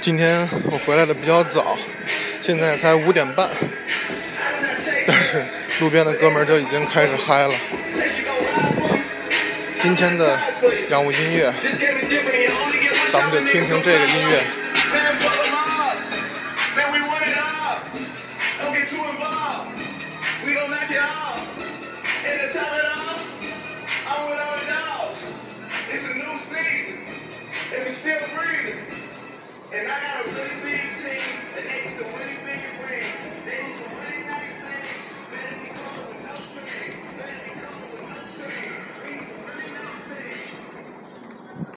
今天我回来的比较早，现在才五点半，但是路边的哥们就已经开始嗨了。今天的洋务音乐，咱们就听听这个音乐。still breathing. And I got a really big team.